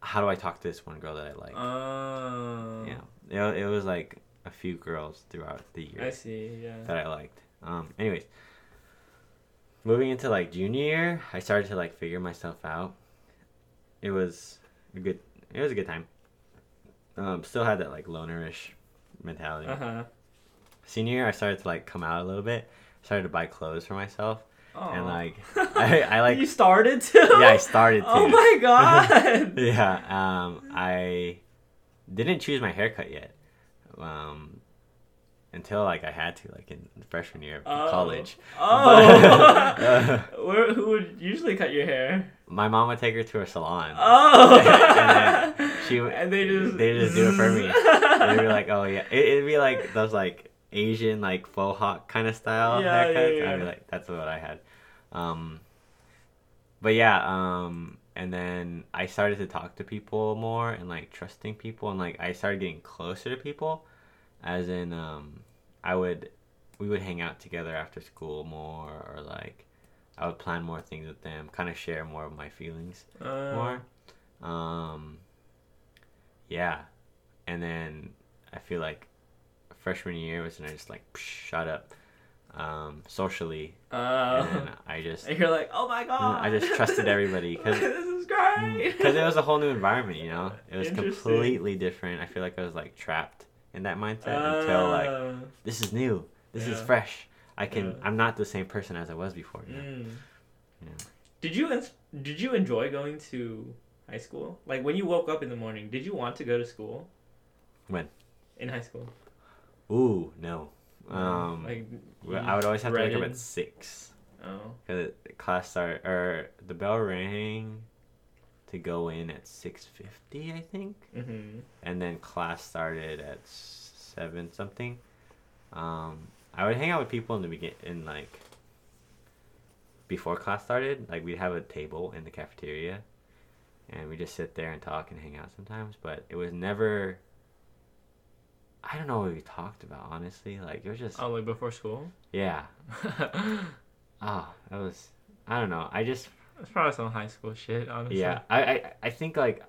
how do I talk to this one girl that I like Oh. yeah it, it was like a few girls throughout the year I see. Yeah. that I liked um anyways moving into like junior year I started to like figure myself out it was a good it was a good time um still had that like lonerish mentality Uh huh. Senior year, I started to like come out a little bit. Started to buy clothes for myself, Oh. and like I, I like you started to. yeah, I started to. Oh my god. yeah, um, I didn't choose my haircut yet, um, until like I had to like in freshman year of Oh. college. Oh. Where, who would usually cut your hair? My mom would take her to a salon. Oh. And then she And they just. they just do it for me. They'd be like, oh yeah, it, it'd be like those like Asian like faux hawk kind of style Yeah, yeah, yeah. I'd be like, that's what I had. Um, but yeah, um, and then I started to talk to people more and like trusting people and like I started getting closer to people, as in um, I would, we would hang out together after school more or like. I would plan more things with them, kind of share more of my feelings Uh, more. Um, yeah, and then I feel like freshman year was when I just like shut up um, socially, Uh, and I just and you're like, oh my god. I just trusted everybody because this is great. because it was a whole new environment. You know, it was completely different. I feel like I was like trapped in that mindset until like Uh, this is new, this is fresh. I can. Yeah. I'm not the same person as I was before. You know? mm. Yeah. Did you ins- did you enjoy going to high school? Like when you woke up in the morning, did you want to go to school? When? In high school. Ooh, no. Um, like I would always have to wake up at six. Oh. Cause class start or the bell rang to go in at six fifty, I think, Mm-hmm. and then class started at seven something. Um, I would hang out with people in the begin in like before class started. Like we'd have a table in the cafeteria, and we just sit there and talk and hang out sometimes. But it was never. I don't know what we talked about honestly. Like it was just Oh, like before school. yeah. Oh, that was I don't know. I just It's probably some high school shit, honestly. yeah. I, I I think like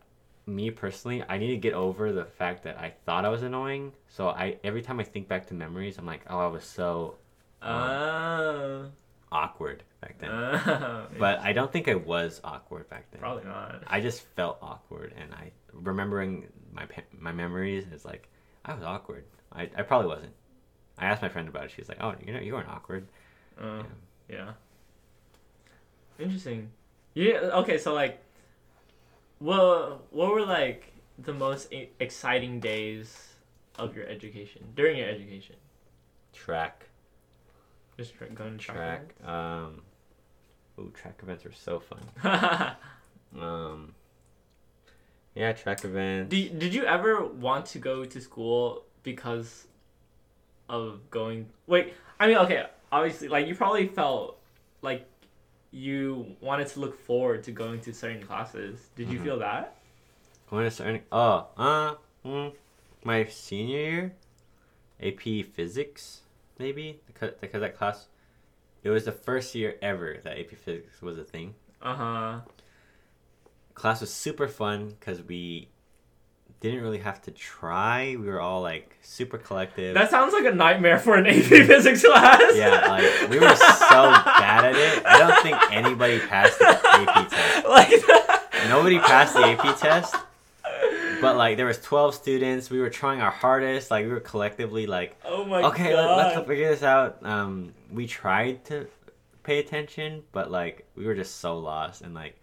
me personally, I need to get over the fact that I thought I was annoying. So I every time I think back to memories, I'm like, oh, I was so um, Oh. awkward back then. Oh. but I don't think I was awkward back then. probably not. I just felt awkward, and I remembering my my memories is like I was awkward. I, I probably wasn't. I asked my friend about it. She was like, "Oh, you know, you weren't awkward." Uh, Yeah. yeah. Interesting. Yeah. Okay. So like, well, what were like the most exciting days of your education during your education? Track, Just tra- going to track. Um, ooh, track events are so fun. Um, yeah, track events. did Did you ever want to go to school because of going? Wait. I mean, okay. Obviously, like you probably felt like you wanted to look forward to going to certain classes. Did you Mhm. feel that? Going to certain oh, uh, mm, my senior year, AP Physics, maybe because because that class, it was the first year ever that AP Physics was a thing. Uh huh. Class was super fun because we didn't really have to try. We were all like super collective. That sounds like a nightmare for an AP physics class. yeah, like we were so bad at it. I don't think anybody passed the AP test. like Nobody passed the AP test. But like there was 12 students. We were trying our hardest. Like we were collectively like, Oh my okay, god. let, let's figure this out. Um, we tried to pay attention, but like we were just so lost and like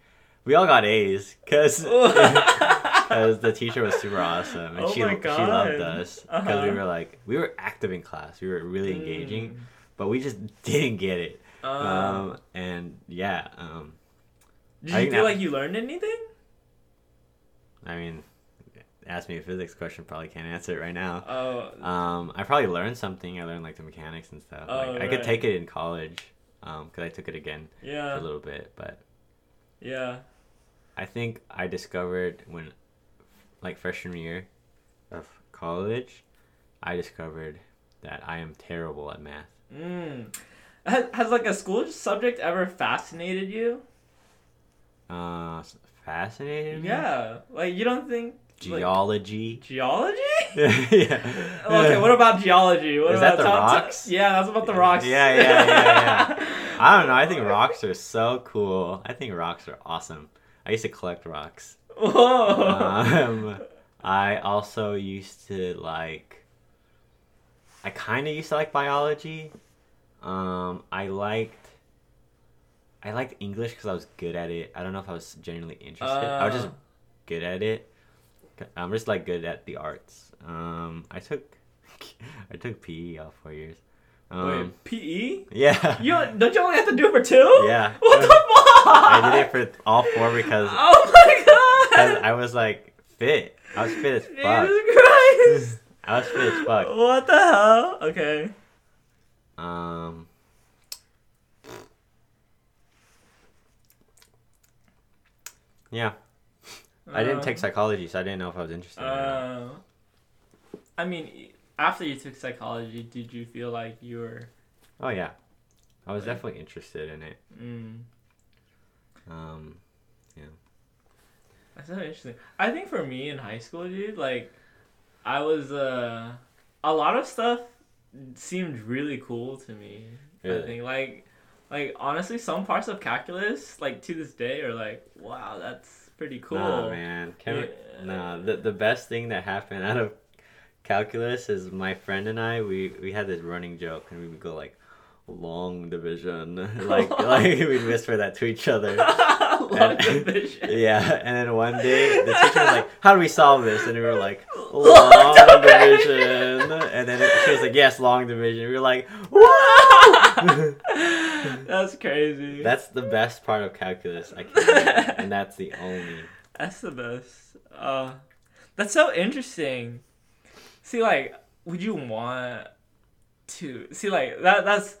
we all got A's because because the teacher was super awesome and Oh she she loved us because Uh-huh. we were like we were active in class. We were really engaging, Mm. but we just didn't get it. Um, Um, and yeah, um, did you feel like you learned anything? I mean, ask me a physics question, probably can't answer it right now. Oh, Um, I probably learned something. I learned like the mechanics and stuff. Oh, like I could take it in college, um, because I took it again for yeah, a little bit. But yeah. I think I discovered when, like freshman year of college, I discovered that I am terrible at math. Mm. Has, has like a school subject ever fascinated you? Uh, fascinated me. Yeah, like you don't think like, Geology. geology? yeah. okay, what about geology? What Is about that the rocks? Yeah, that's about the rocks. Yeah, Yeah, yeah, yeah, I don't know. I think rocks are so cool. I think rocks are awesome. I used to collect rocks. Um, I also used to like. I kind of used to like biology. Um, I liked. I liked English because I was good at it. I don't know if I was genuinely interested. I was just Uh. good at it. I'm just like good at the arts. Um, I took, I took PE all four years. Um, Wait, PE? yeah. You don't, don't you only have to do it for two? Yeah. What the fuck? I did it for all four because Oh my because god. I was like fit. I was fit as fuck. Jesus. Christ. I was fit as fuck. What the hell? Okay. Um. Yeah, I didn't take Uh, psychology, so I didn't know if I was interested. in it or not. Uh, I mean, after you took psychology, did you feel like you were? Oh yeah, I was Like- definitely interested in it. Mm, Um, yeah. that's so interesting. I think for me in high school, dude, like, I was uh, a lot of stuff seemed really cool to me. I think like, like honestly, some parts of calculus, like to this day, are like, wow, that's pretty cool. Nah, man. Yeah. Nah, the the best thing that happened out of calculus is my friend and I we we had this running joke and we would go like long division like like we'd whisper that to each other. Long And- division. Yeah, and then one day the teacher was like, "How do we solve this?" And we were like, Long "Long division." And then she was like, "Yes, long division." We were like! That's crazy. That's the best part of calculus, I can, and that's the only. That's the best. Uh, that's so interesting. See, like, would you want to see like that? That's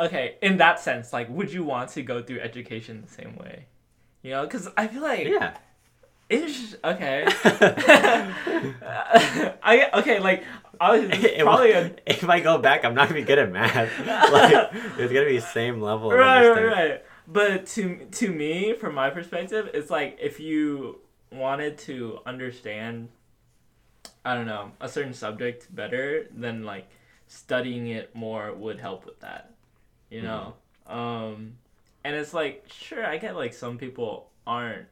okay. In that sense, like, would you want to go through education the same way? You know, because I feel like Yeah. it's okay. I okay, like I was It probably a if I go back, I'm not gonna be good at math. Like it's gonna be the same level. Right, right, right. But to to me, from my perspective, it's like if you wanted to understand, I don't know, a certain subject better, then like studying it more would help with that. You know, um, and it's like sure, I get like some people aren't.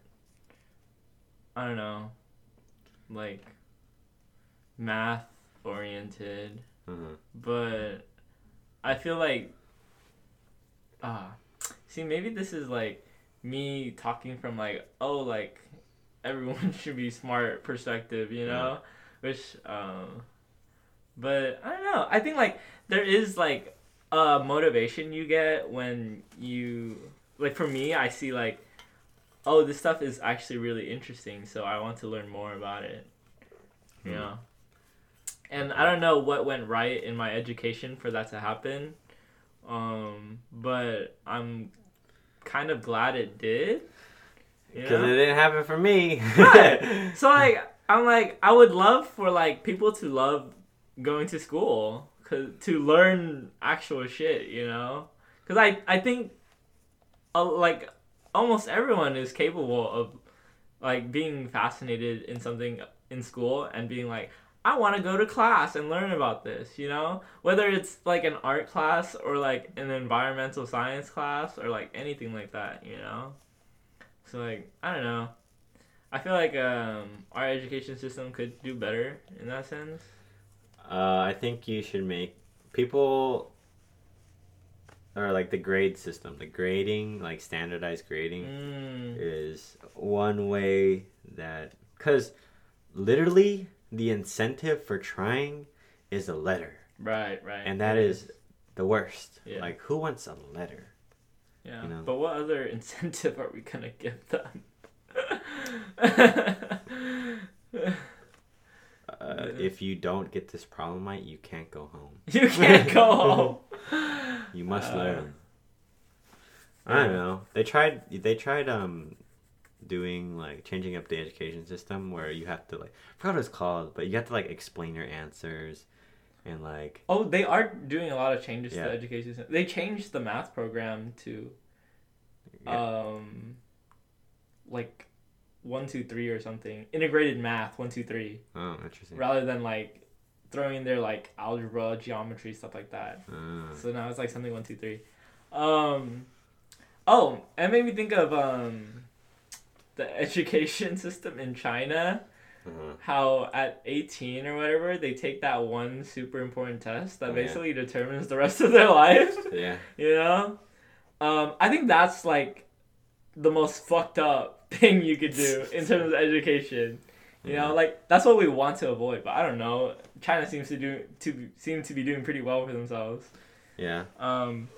I don't know, like math oriented Mhm. but I feel like ah see maybe this is like me talking from like oh like everyone should be smart perspective you know which um but I don't know I think like there is like a motivation you get when you like for me I see like oh this stuff is actually really interesting so I want to learn more about it you Hmm. know and I don't know what went right in my education for that to happen. Um, but I'm kind of glad it did. You Because know? it didn't happen for me. Right. So like I'm like I would love for like people to love going to school cause, to learn actual shit, you know? Cuz I I think uh, like almost everyone is capable of like being fascinated in something in school and being like I want to go to class and learn about this, you know? Whether it's like an art class or like an environmental science class or like anything like that, you know? So like, I don't know. I feel like um, our education system could do better in that sense. Uh, I think you should make people, or like the grade system, the grading, like standardized grading, Mm. is one way that, because literally the incentive for trying is a letter, Right, right. and that It is the worst. Yeah. Like, who wants a letter? Yeah. you know. But what other incentive are we gonna give them? Uh, Yeah. If you don't get this problem right, you can't go home. you can't go home. You must Uh, learn. I don't know. They tried. They tried um, doing like changing up the education system where you have to like I forgot what it's called, but you have to like explain your answers, and like Oh, they are doing a lot of changes to the education system. They changed the math program to yeah, um like one, two, three or something. Integrated math, one, two, three. oh interesting. Rather than like throwing their like algebra, geometry, stuff like that. Uh, So now it's like something one, two, three. Um Oh, it made me think of um the education system in China. uh-huh. How at eighteen or whatever they take that one super important test that Oh, yeah. basically determines the rest of their life. Yeah. You know? Um, I think that's like the most fucked up thing you could do in terms of education. You know, like that's what we want to avoid, but I don't know. China seems to do to seem to be doing pretty well for themselves. Yeah. Um,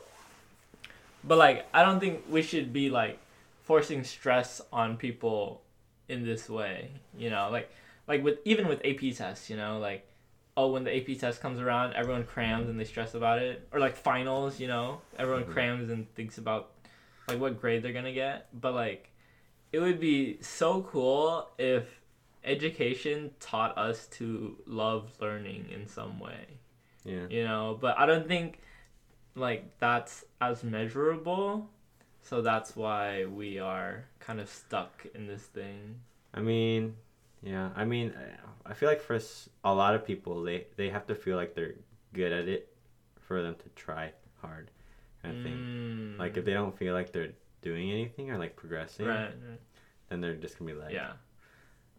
but like, I don't think we should be like forcing stress on people in this way. You know, like like with even with AP tests. You know, like oh, when the AP test comes around, everyone crams and they stress about it, or like finals. You know, everyone Mhm. crams and thinks about like what grade they're gonna get. But like, it would be so cool if education taught us to love learning in some way Yeah. you know but i don't think like that's as measurable so that's why we are kind of stuck in this thing I mean, yeah. I mean, I- feel like for a lot of people, they they have to feel like they're good at it for them to try hard. Of thing. Mm, Like if they don't feel like they're doing anything or like progressing, right, right then they're just gonna be like, yeah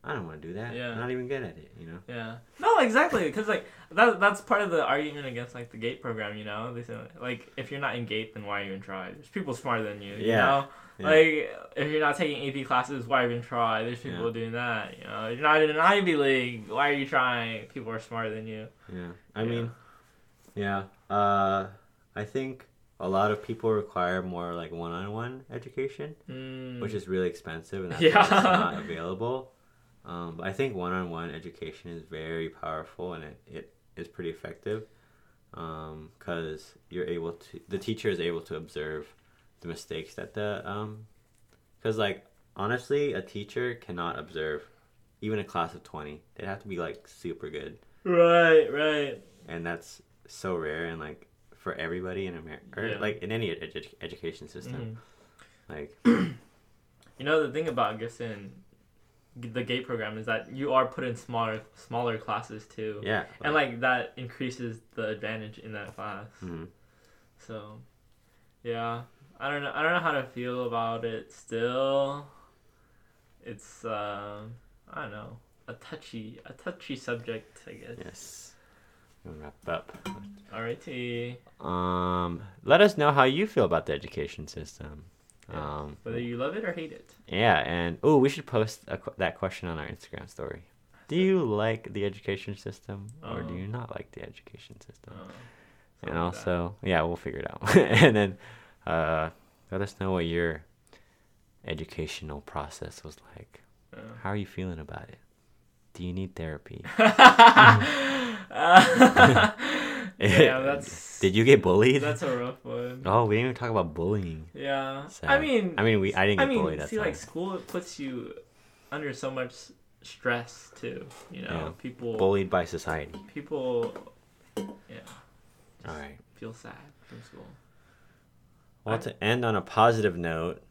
I don't want to do that. Yeah. I'm not even good at it. You know. yeah no exactly because like that, that's part of the argument against like the gate program you know they say like if you're not in gate then why even try there's people smarter than you you Yeah. know Yeah. Like, if you're not taking AP classes, why even try? There's people Yeah. doing that. You know, you're not in an Ivy League. Why are you trying? People are smarter than you. Yeah. I mean, yeah. Uh, I think a lot of people require more like one-on-one education, Mm. which is really expensive and that's Yeah. not available. Um, but I think one-on-one education is very powerful and it, it is pretty effective because you're able to the teacher is able to observe the mistakes that the um because like honestly a teacher cannot observe even a class of 20 they'd have to be like super good right, right. and that's so rare and like for everybody in America, or Yeah. like in any edu- education system. Mhm. Like, You know the thing about guess the gate program is that you are put in smaller smaller classes too, yeah, and like that increases the advantage in that class. mhm. So, yeah, I don't know. I don't know how to feel about it. Still, it's um, I don't know, a touchy, a touchy subject, I guess. yes. Wrap up. Alrighty. Um, let us know how you feel about the education system. Yeah. Um, Whether you love it or hate it. yeah, and oh, we should post a, that question on our Instagram story. Do you like the education system, or do Oh. you not like the education system? Uh, and something like also, yeah, we'll figure it out. and then, uh, let us know what your educational process was like. Uh. How are you feeling about it? Do you need therapy? uh, Yeah, that's Did you get bullied? that's a rough one. Oh, we didn't even talk about bullying. Yeah. Sad. I mean, I mean, we I didn't I mean, bullied. See, like school puts you under so much stress too. You know, Yeah. people, bullied by society. people, yeah, All right. feel sad from school. Well, I- to end on a positive note,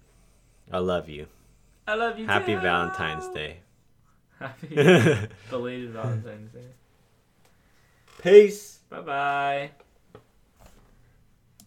I love you. I love you. Happy too. Valentine's Day. Happy belated Valentine's Day. Peace. Bye bye.